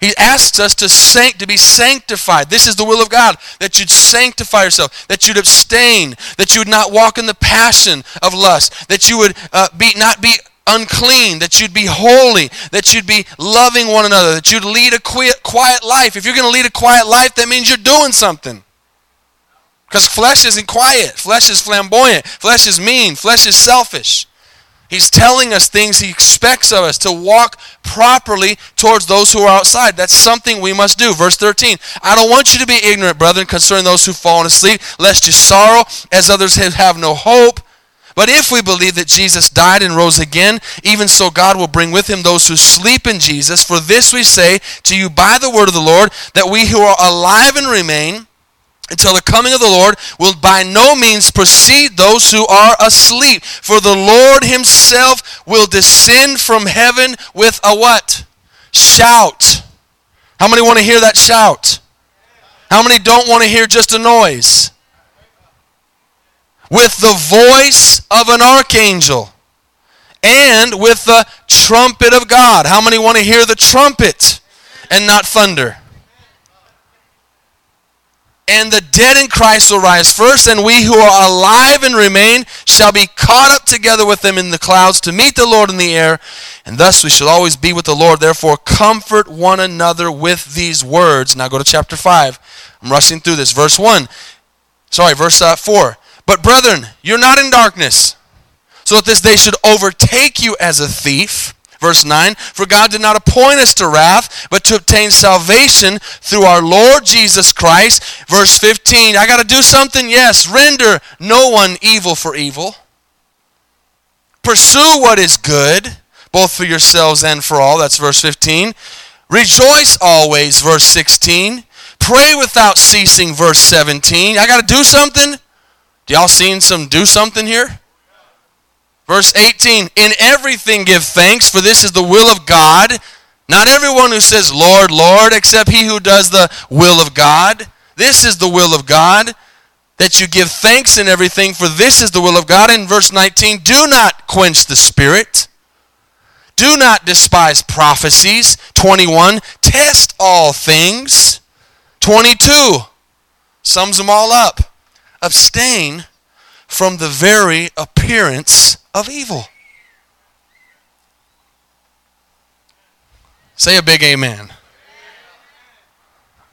He asks us to sanct to be sanctified. This is the will of God that you'd sanctify yourself, that you'd abstain, that you would not walk in the passion of lust, that you would uh, be not be unclean, that you'd be holy, that you'd be loving one another, that you'd lead a quiet life. If you're going to lead a quiet life, that means you're doing something. Because flesh isn't quiet. Flesh is flamboyant. Flesh is mean. Flesh is selfish. He's telling us things he expects of us to walk properly towards those who are outside. That's something we must do. Verse 13 I don't want you to be ignorant, brethren, concerning those who fall asleep, lest you sorrow as others have no hope. But if we believe that Jesus died and rose again, even so God will bring with him those who sleep in Jesus. For this we say to you by the word of the Lord, that we who are alive and remain, until the coming of the Lord will by no means precede those who are asleep. For the Lord himself will descend from heaven with a what? Shout. How many want to hear that shout? How many don't want to hear just a noise? With the voice of an archangel and with the trumpet of God. How many want to hear the trumpet and not thunder? And the dead in Christ will rise first, and we who are alive and remain shall be caught up together with them in the clouds to meet the Lord in the air, and thus we shall always be with the Lord. Therefore, comfort one another with these words. Now go to chapter 5. I'm rushing through this. Verse 1. Sorry, verse uh, 4. But brethren, you're not in darkness, so that this day should overtake you as a thief. Verse 9, for God did not appoint us to wrath, but to obtain salvation through our Lord Jesus Christ. Verse 15, I got to do something? Yes, render no one evil for evil. Pursue what is good, both for yourselves and for all. That's verse 15. Rejoice always, verse 16. Pray without ceasing, verse 17. I got to do something? Y'all seen some do something here? Verse 18 In everything give thanks, for this is the will of God. Not everyone who says, Lord, Lord, except he who does the will of God. This is the will of God, that you give thanks in everything, for this is the will of God. In verse 19, do not quench the spirit. Do not despise prophecies. 21, test all things. 22, sums them all up. Abstain from the very appearance of evil. Say a big amen.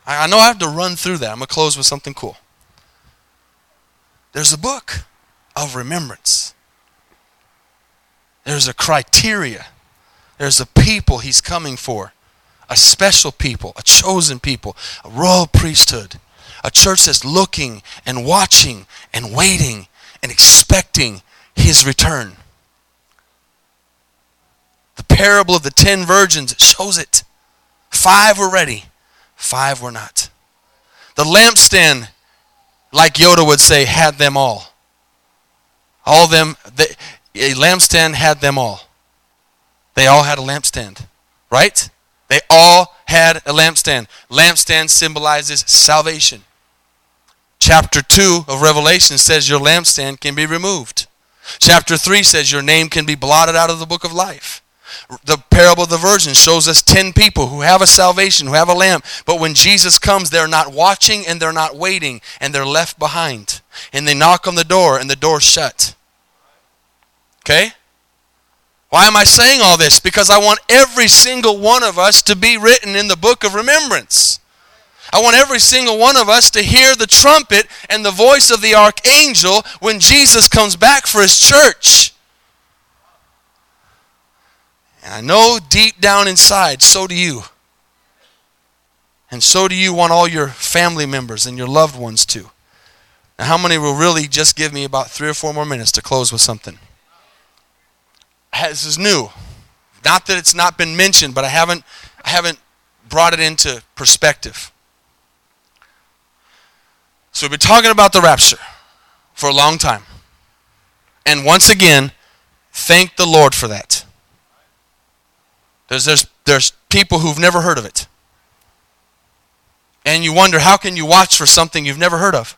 I know I have to run through that. I'm going to close with something cool. There's a book of remembrance. There's a criteria. There's a people he's coming for. A special people, a chosen people, a royal priesthood, a church that's looking and watching and waiting and expecting his return. The parable of the ten virgins shows it. Five were ready, five were not. The lampstand, like Yoda would say, had them all. All them, the, a lampstand had them all. They all had a lampstand, right? They all had a lampstand. Lampstand symbolizes salvation. Chapter 2 of Revelation says your lampstand can be removed. Chapter 3 says your name can be blotted out of the book of life. The parable of the virgin shows us 10 people who have a salvation, who have a lamp, but when Jesus comes, they're not watching and they're not waiting, and they're left behind. And they knock on the door, and the door's shut. Okay? Why am I saying all this? Because I want every single one of us to be written in the book of remembrance. I want every single one of us to hear the trumpet and the voice of the archangel when Jesus comes back for his church. And I know deep down inside, so do you. And so do you want all your family members and your loved ones to. Now, how many will really just give me about three or four more minutes to close with something? This is new. Not that it's not been mentioned, but I haven't, I haven't brought it into perspective. So we've been talking about the rapture for a long time. And once again, thank the Lord for that. There's, there's, there's people who've never heard of it. And you wonder, how can you watch for something you've never heard of?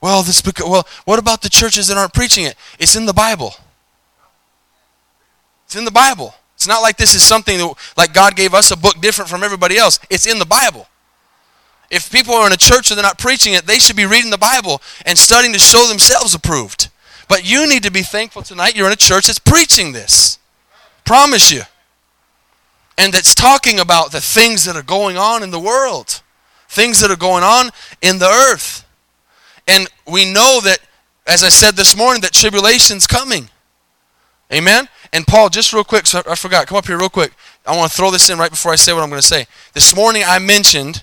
Well, this well, what about the churches that aren't preaching it? It's in the Bible. It's in the Bible. It's not like this is something that, like God gave us a book different from everybody else. It's in the Bible. If people are in a church and they're not preaching it, they should be reading the Bible and studying to show themselves approved. But you need to be thankful tonight you're in a church that's preaching this. Promise you. And that's talking about the things that are going on in the world, things that are going on in the earth. And we know that, as I said this morning, that tribulation's coming. Amen? And Paul, just real quick, so I forgot, come up here real quick. I want to throw this in right before I say what I'm going to say. This morning I mentioned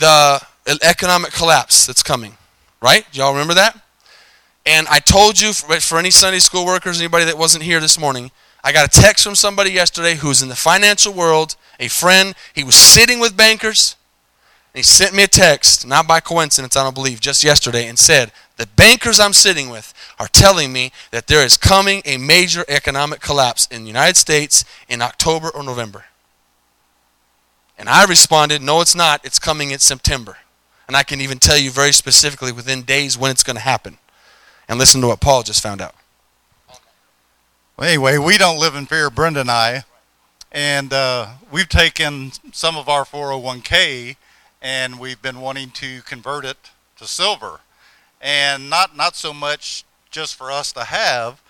the economic collapse that's coming, right? Y'all remember that? And I told you, for, for any Sunday school workers, anybody that wasn't here this morning, I got a text from somebody yesterday who's in the financial world, a friend. He was sitting with bankers. And he sent me a text, not by coincidence, I don't believe, just yesterday, and said, The bankers I'm sitting with are telling me that there is coming a major economic collapse in the United States in October or November. And I responded, No, it's not. It's coming in September. And I can even tell you very specifically within days when it's going to happen. And listen to what Paul just found out. Well, anyway, we don't live in fear, Brenda and I. And uh, we've taken some of our 401k and we've been wanting to convert it to silver. And not, not so much just for us to have,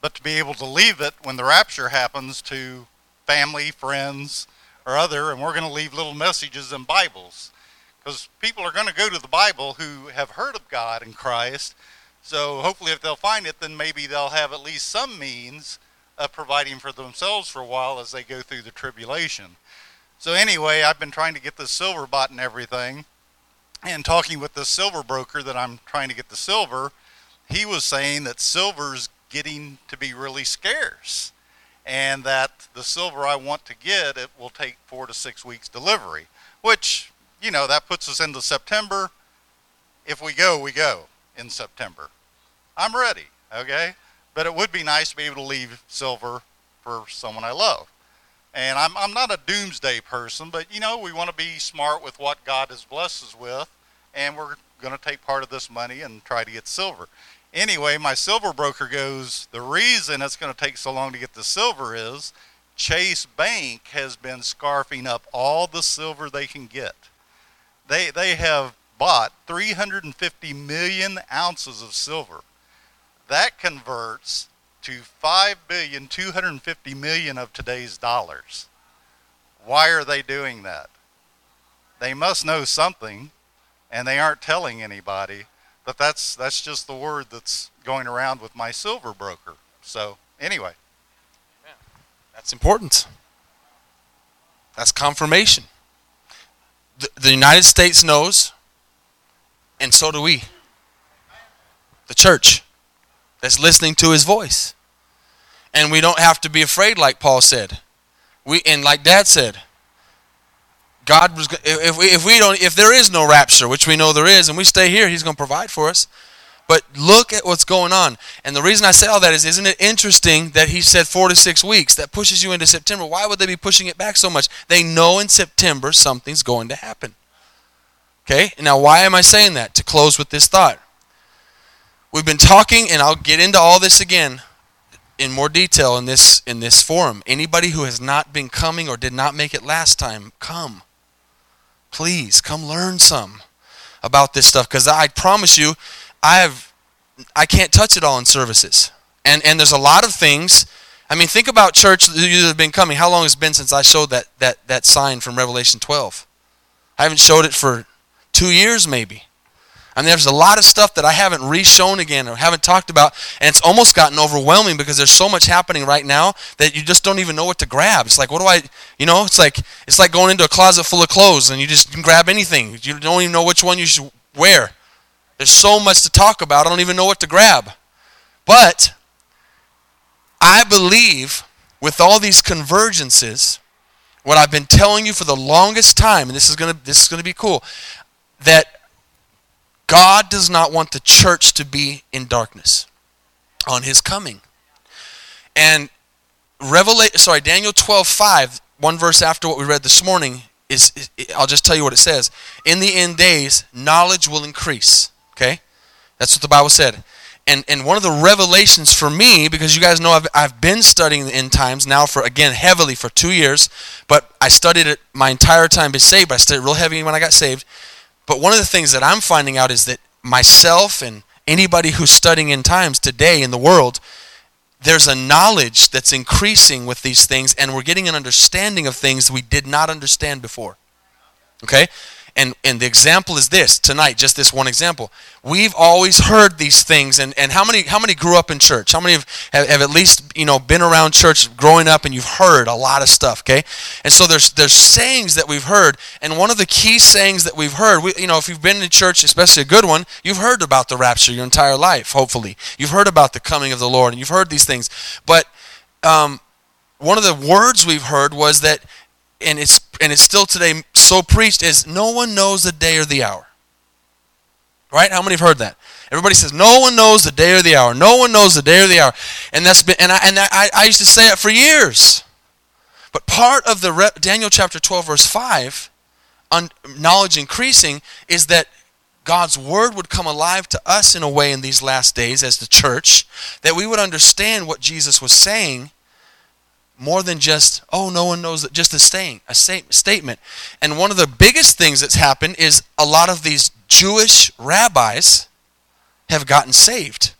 but to be able to leave it when the rapture happens to family, friends, or other. And we're going to leave little messages in Bibles. Because people are going to go to the Bible who have heard of God and Christ so hopefully, if they'll find it, then maybe they'll have at least some means of providing for themselves for a while as they go through the tribulation. So anyway, I've been trying to get the silver bought and everything, and talking with the silver broker that I'm trying to get the silver, he was saying that silver's getting to be really scarce, and that the silver I want to get it will take four to six weeks delivery, which you know that puts us into September. If we go, we go in September. I'm ready, okay? But it would be nice to be able to leave silver for someone I love. And I'm, I'm not a doomsday person, but you know, we want to be smart with what God has blessed us with, and we're going to take part of this money and try to get silver. Anyway, my silver broker goes, the reason it's going to take so long to get the silver is Chase Bank has been scarfing up all the silver they can get. They, they have bought 350 million ounces of silver. That converts to 5 billion 250 million of today's dollars. Why are they doing that? They must know something and they aren't telling anybody, but that's that's just the word that's going around with my silver broker. So, anyway, that's important. That's confirmation. The, the United States knows and so do we. The church that's listening to his voice. And we don't have to be afraid, like Paul said. We and like Dad said, God was if we, if we don't if there is no rapture, which we know there is, and we stay here, He's going to provide for us. But look at what's going on. And the reason I say all that is, isn't it interesting that he said four to six weeks? That pushes you into September. Why would they be pushing it back so much? They know in September something's going to happen. Okay? Now, why am I saying that? To close with this thought. We've been talking, and I'll get into all this again in more detail in this in this forum. Anybody who has not been coming or did not make it last time, come. Please come learn some about this stuff because I promise you, I have I can't touch it all in services. And and there's a lot of things. I mean, think about church that have been coming. How long has it been since I showed that that that sign from Revelation 12? I haven't showed it for two years maybe. I mean, there's a lot of stuff that I haven't re-shown again or haven't talked about, and it's almost gotten overwhelming because there's so much happening right now that you just don't even know what to grab. It's like, what do I, you know? It's like it's like going into a closet full of clothes and you just can grab anything. You don't even know which one you should wear. There's so much to talk about. I don't even know what to grab. But I believe with all these convergences, what I've been telling you for the longest time, and this is gonna this is gonna be cool, that God does not want the church to be in darkness on his coming. And Revelation sorry, Daniel 12, 5, one verse after what we read this morning, is, is I'll just tell you what it says. In the end days, knowledge will increase. Okay? That's what the Bible said. And, and one of the revelations for me, because you guys know I've, I've been studying the end times now for, again, heavily for two years, but I studied it my entire time to saved. I studied real heavy when I got saved. But one of the things that I'm finding out is that myself and anybody who's studying in times today in the world, there's a knowledge that's increasing with these things, and we're getting an understanding of things we did not understand before. Okay? And, and the example is this tonight, just this one example. We've always heard these things, and, and how many how many grew up in church? How many have, have, have, at least you know been around church growing up and you've heard a lot of stuff, okay? And so there's there's sayings that we've heard, and one of the key sayings that we've heard, we, you know, if you've been in church, especially a good one, you've heard about the rapture your entire life, hopefully. You've heard about the coming of the Lord, and you've heard these things. But um, one of the words we've heard was that and it's and it's still today so preached is no one knows the day or the hour. Right? How many have heard that? Everybody says no one knows the day or the hour. No one knows the day or the hour. And that's been and I and I, I used to say it for years. But part of the Daniel chapter 12 verse 5 on knowledge increasing is that God's word would come alive to us in a way in these last days as the church that we would understand what Jesus was saying more than just oh no one knows that just a saying a statement. And one of the biggest things that's happened is a lot of these jewish rabbis have gotten saved.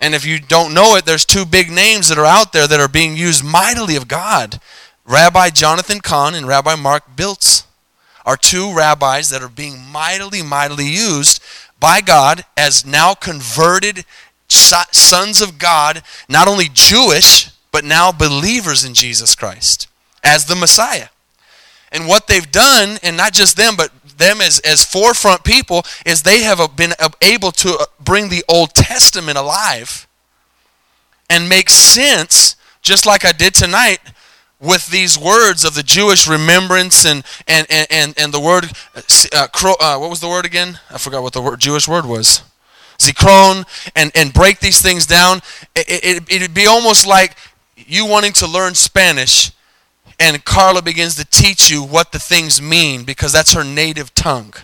And if you don't know it there's two big names that are out there that are being used mightily of god. Rabbi jonathan Cahn and rabbi mark biltz are two rabbis that are being mightily mightily used by god as now converted sons of god not only jewish but now believers in Jesus Christ as the Messiah. And what they've done, and not just them, but them as, as forefront people, is they have been able to uh, bring the Old Testament alive and make sense, just like I did tonight, with these words of the Jewish remembrance and and and and, the word uh, uh, what was the word again? I forgot what the word Jewish word was. Zikron and and break these things down. It, it, it'd be almost like you wanting to learn Spanish and Carla begins to teach you what the things mean because that's her native tongue.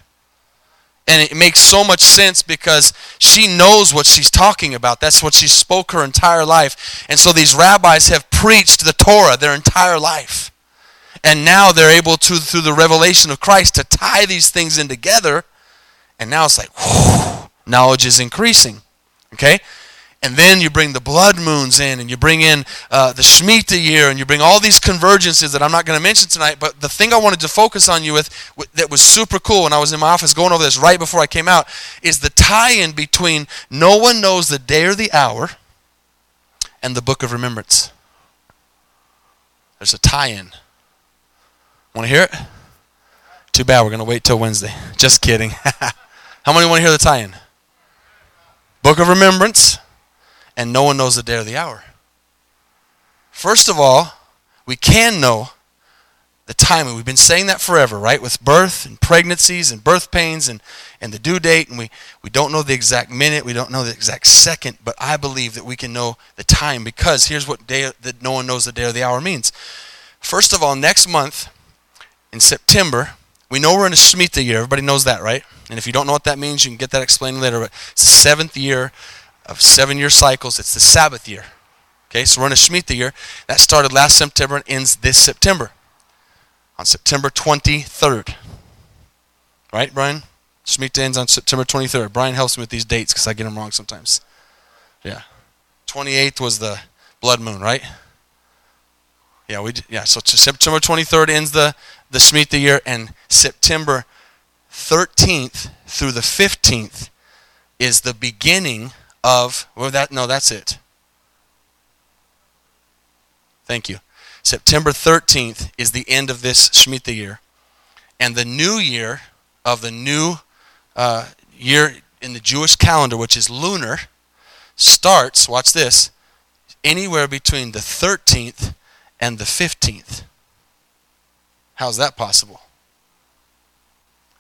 And it makes so much sense because she knows what she's talking about. That's what she spoke her entire life. And so these rabbis have preached the Torah their entire life. And now they're able to, through the revelation of Christ, to tie these things in together. And now it's like, whew, knowledge is increasing. Okay? And then you bring the blood moons in, and you bring in uh, the Shemitah year, and you bring all these convergences that I'm not going to mention tonight. But the thing I wanted to focus on you with, that was super cool when I was in my office going over this right before I came out is the tie in between no one knows the day or the hour and the book of remembrance. There's a tie in. Want to hear it? Too bad, we're going to wait till Wednesday. Just kidding. How many want to hear the tie in? Book of remembrance and no one knows the day or the hour. First of all, we can know the timing. We've been saying that forever, right? With birth and pregnancies and birth pains and, and the due date, and we, we don't know the exact minute, we don't know the exact second, but I believe that we can know the time because here's what day that no one knows the day or the hour means. First of all, next month in September, we know we're in a Shemitah year. Everybody knows that, right? And if you don't know what that means, you can get that explained later. But it's the seventh year of seven year cycles. It's the Sabbath year. Okay, so we're in a Shemitah year. That started last September and ends this September on September 23rd. Right, Brian? Shemitah ends on September 23rd. Brian helps me with these dates because I get them wrong sometimes. Yeah. 28th was the blood moon, right? Yeah, we yeah. So September 23rd ends the the Shemitah year, and September 13th through the 15th is the beginning of well that no that's it. Thank you. September 13th is the end of this Shemitah year, and the new year of the new uh, year in the Jewish calendar, which is lunar, starts. Watch this. Anywhere between the 13th and the 15th. How's that possible?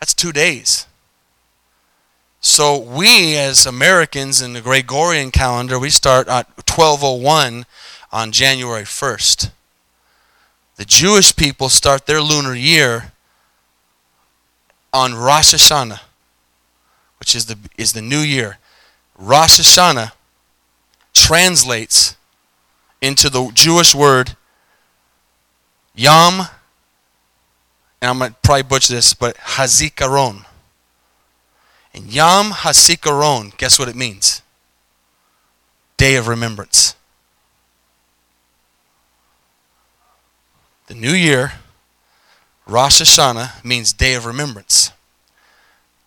That's two days. So we, as Americans in the Gregorian calendar, we start at 1201 on January 1st. The Jewish people start their lunar year on Rosh Hashanah, which is the, is the new year. Rosh Hashanah translates into the Jewish word Yom, and I'm going to probably butcher this, but Hazikaron. And Yom HaZikaron, guess what it means? Day of remembrance. The new year, Rosh Hashanah, means day of remembrance.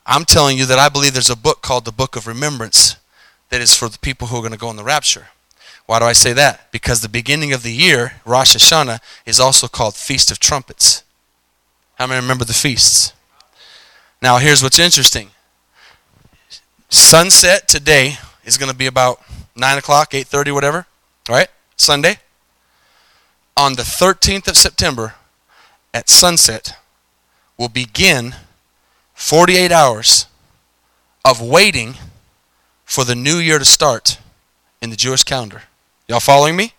I'm telling you that I believe there's a book called the Book of Remembrance that is for the people who are going to go in the rapture. Why do I say that? Because the beginning of the year, Rosh Hashanah, is also called Feast of Trumpets. How many remember the feasts? Now, here's what's interesting. Sunset today is going to be about 9 o'clock, 8.30, whatever, right? Sunday. On the 13th of September, at sunset, will begin 48 hours of waiting for the new year to start in the Jewish calendar. Y'all following me?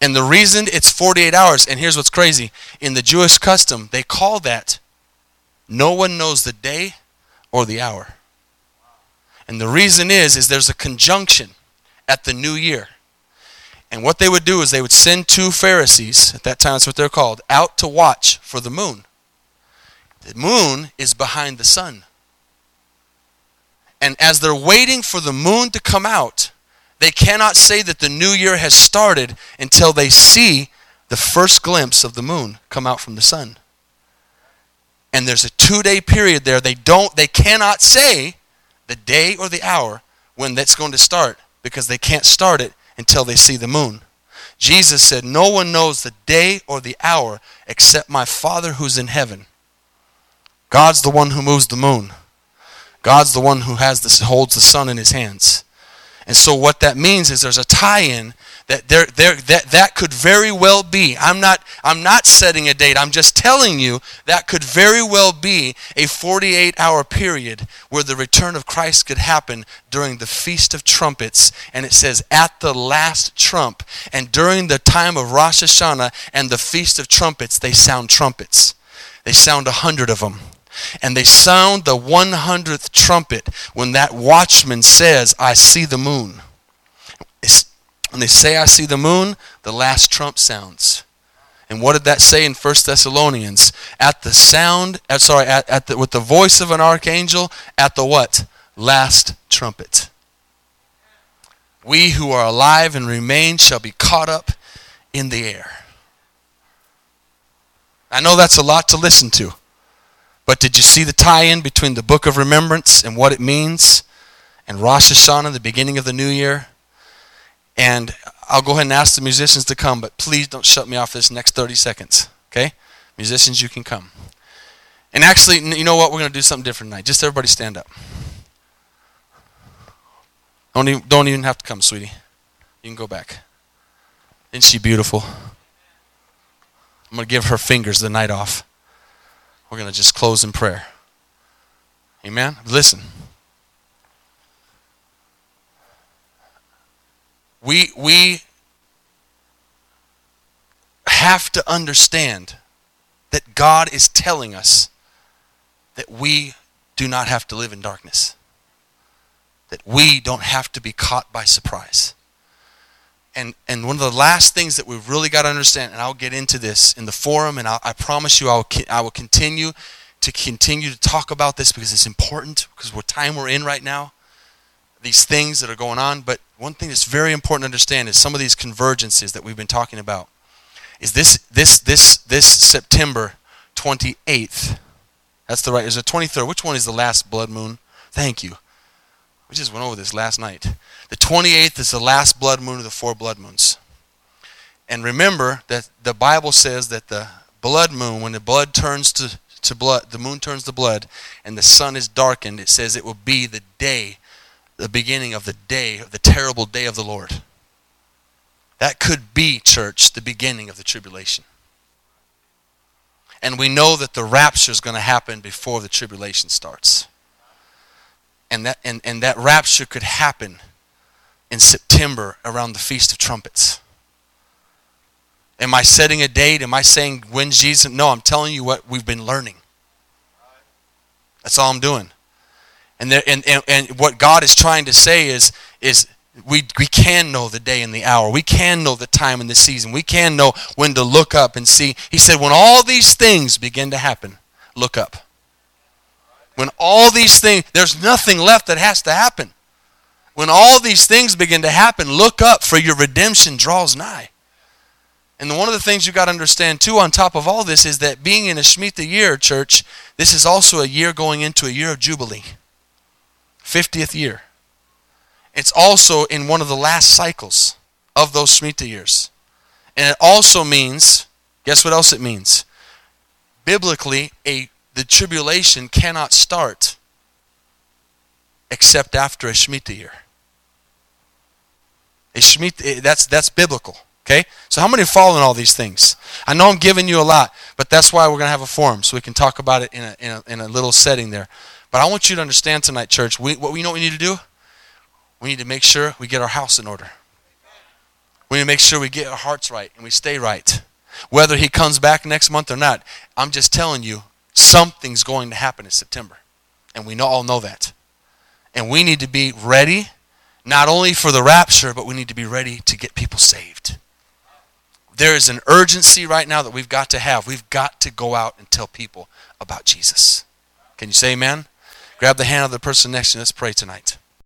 And the reason it's 48 hours, and here's what's crazy in the Jewish custom, they call that no one knows the day or the hour. And the reason is, is there's a conjunction at the new year. And what they would do is they would send two Pharisees, at that time that's what they're called, out to watch for the moon. The moon is behind the sun. And as they're waiting for the moon to come out, they cannot say that the new year has started until they see the first glimpse of the moon come out from the sun. And there's a 2-day period there they don't they cannot say the day or the hour when that's going to start because they can't start it until they see the moon. Jesus said, "No one knows the day or the hour except my Father who's in heaven." God's the one who moves the moon. God's the one who has this holds the sun in his hands. And so what that means is there's a tie-in that there, there that, that could very well be. I'm not I'm not setting a date. I'm just telling you that could very well be a 48-hour period where the return of Christ could happen during the feast of trumpets and it says at the last trump and during the time of Rosh Hashanah and the feast of trumpets they sound trumpets. They sound a hundred of them and they sound the 100th trumpet when that watchman says, I see the moon. When they say, I see the moon, the last trump sounds. And what did that say in 1 Thessalonians? At the sound, uh, sorry, at, at the, with the voice of an archangel, at the what? Last trumpet. We who are alive and remain shall be caught up in the air. I know that's a lot to listen to. But did you see the tie in between the book of remembrance and what it means and Rosh Hashanah, the beginning of the new year? And I'll go ahead and ask the musicians to come, but please don't shut me off this next 30 seconds. Okay? Musicians, you can come. And actually, you know what? We're going to do something different tonight. Just everybody stand up. Don't even, don't even have to come, sweetie. You can go back. Isn't she beautiful? I'm going to give her fingers the night off. We're going to just close in prayer. Amen. Listen. We we have to understand that God is telling us that we do not have to live in darkness. That we don't have to be caught by surprise. And, and one of the last things that we've really got to understand, and I'll get into this in the forum, and I'll, i promise you I will, I will continue to continue to talk about this because it's important, because what time we're in right now, these things that are going on. But one thing that's very important to understand is some of these convergences that we've been talking about. Is this this this this September 28th? That's the right. Is the 23rd? Which one is the last blood moon? Thank you. We just went over this last night. The 28th is the last blood moon of the four blood moons. And remember that the Bible says that the blood moon, when the blood turns to, to blood, the moon turns to blood, and the sun is darkened, it says it will be the day, the beginning of the day, the terrible day of the Lord. That could be, church, the beginning of the tribulation. And we know that the rapture is going to happen before the tribulation starts. And that, and, and that rapture could happen in September around the Feast of Trumpets. Am I setting a date? Am I saying when Jesus? No, I'm telling you what we've been learning. That's all I'm doing. And, there, and, and, and what God is trying to say is, is we, we can know the day and the hour. We can know the time and the season. We can know when to look up and see. He said, when all these things begin to happen, look up. When all these things, there's nothing left that has to happen. When all these things begin to happen, look up for your redemption draws nigh. And one of the things you got to understand too, on top of all this, is that being in a Shemitah year, church, this is also a year going into a year of Jubilee. 50th year. It's also in one of the last cycles of those Shemitah years. And it also means, guess what else it means? Biblically, a the tribulation cannot start except after a Shemitah year. A Shemitah, eh, that's, that's biblical. Okay? So how many are following all these things? I know I'm giving you a lot, but that's why we're going to have a forum so we can talk about it in a, in a, in a little setting there. But I want you to understand tonight, church, we, what we know what we need to do? we need to make sure we get our house in order. We need to make sure we get our hearts right and we stay right. Whether he comes back next month or not, I'm just telling you, something's going to happen in September. And we all know that. And we need to be ready, not only for the rapture, but we need to be ready to get people saved. There is an urgency right now that we've got to have. We've got to go out and tell people about Jesus. Can you say amen? Grab the hand of the person next to you. Let's pray tonight.